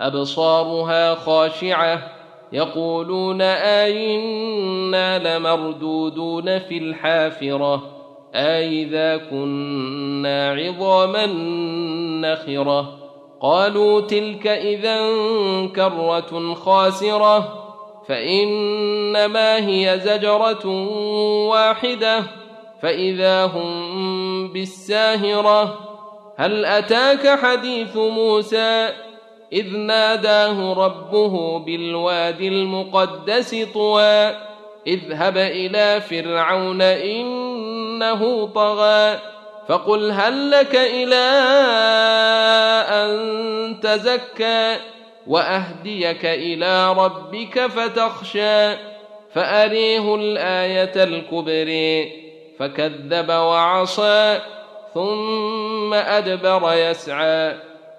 أبصارها خاشعة يقولون أئنا لمردودون في الحافرة أإذا كنا عظاما نخرة قالوا تلك إذا كرة خاسرة فإنما هي زجرة واحدة فإذا هم بالساهرة هل أتاك حديث موسى إذ ناداه ربه بالوادي المقدس طوى اذهب إلى فرعون إنه طغى فقل هل لك إلى أن تزكى وأهديك إلى ربك فتخشى فأريه الآية الكبري فكذب وعصى ثم أدبر يسعى.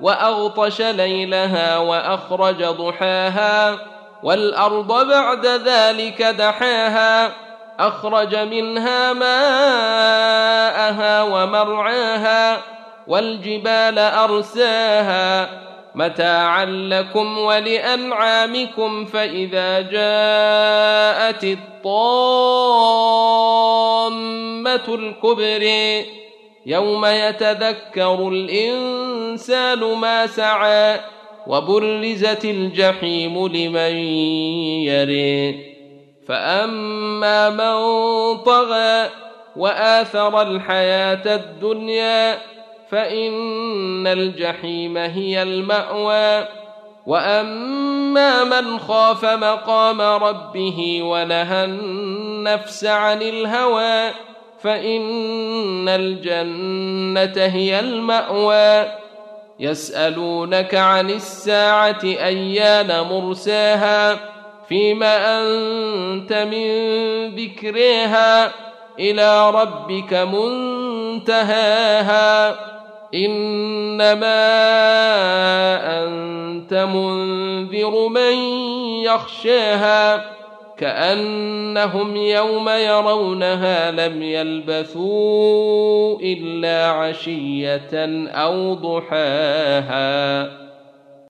وأغطش ليلها وأخرج ضحاها والأرض بعد ذلك دحاها أخرج منها ماءها ومرعاها والجبال أرساها متاعا لكم ولأنعامكم فإذا جاءت الطامة الكبرى يوم يتذكر الإنسان ما سعى وبرزت الجحيم لمن يري. فأما من طغى وآثر الحياة الدنيا فإن الجحيم هي المأوى. وأما من خاف مقام ربه ونهى النفس عن الهوى فإن الجنة هي المأوى. يسألونك عن الساعة أيان مرساها فيما أنت من ذكرها إلى ربك منتهاها. إنما أنت منذر من يخشاها. كأنهم يوم يرونها لم يلبثوا إلا عشية أو ضحاها.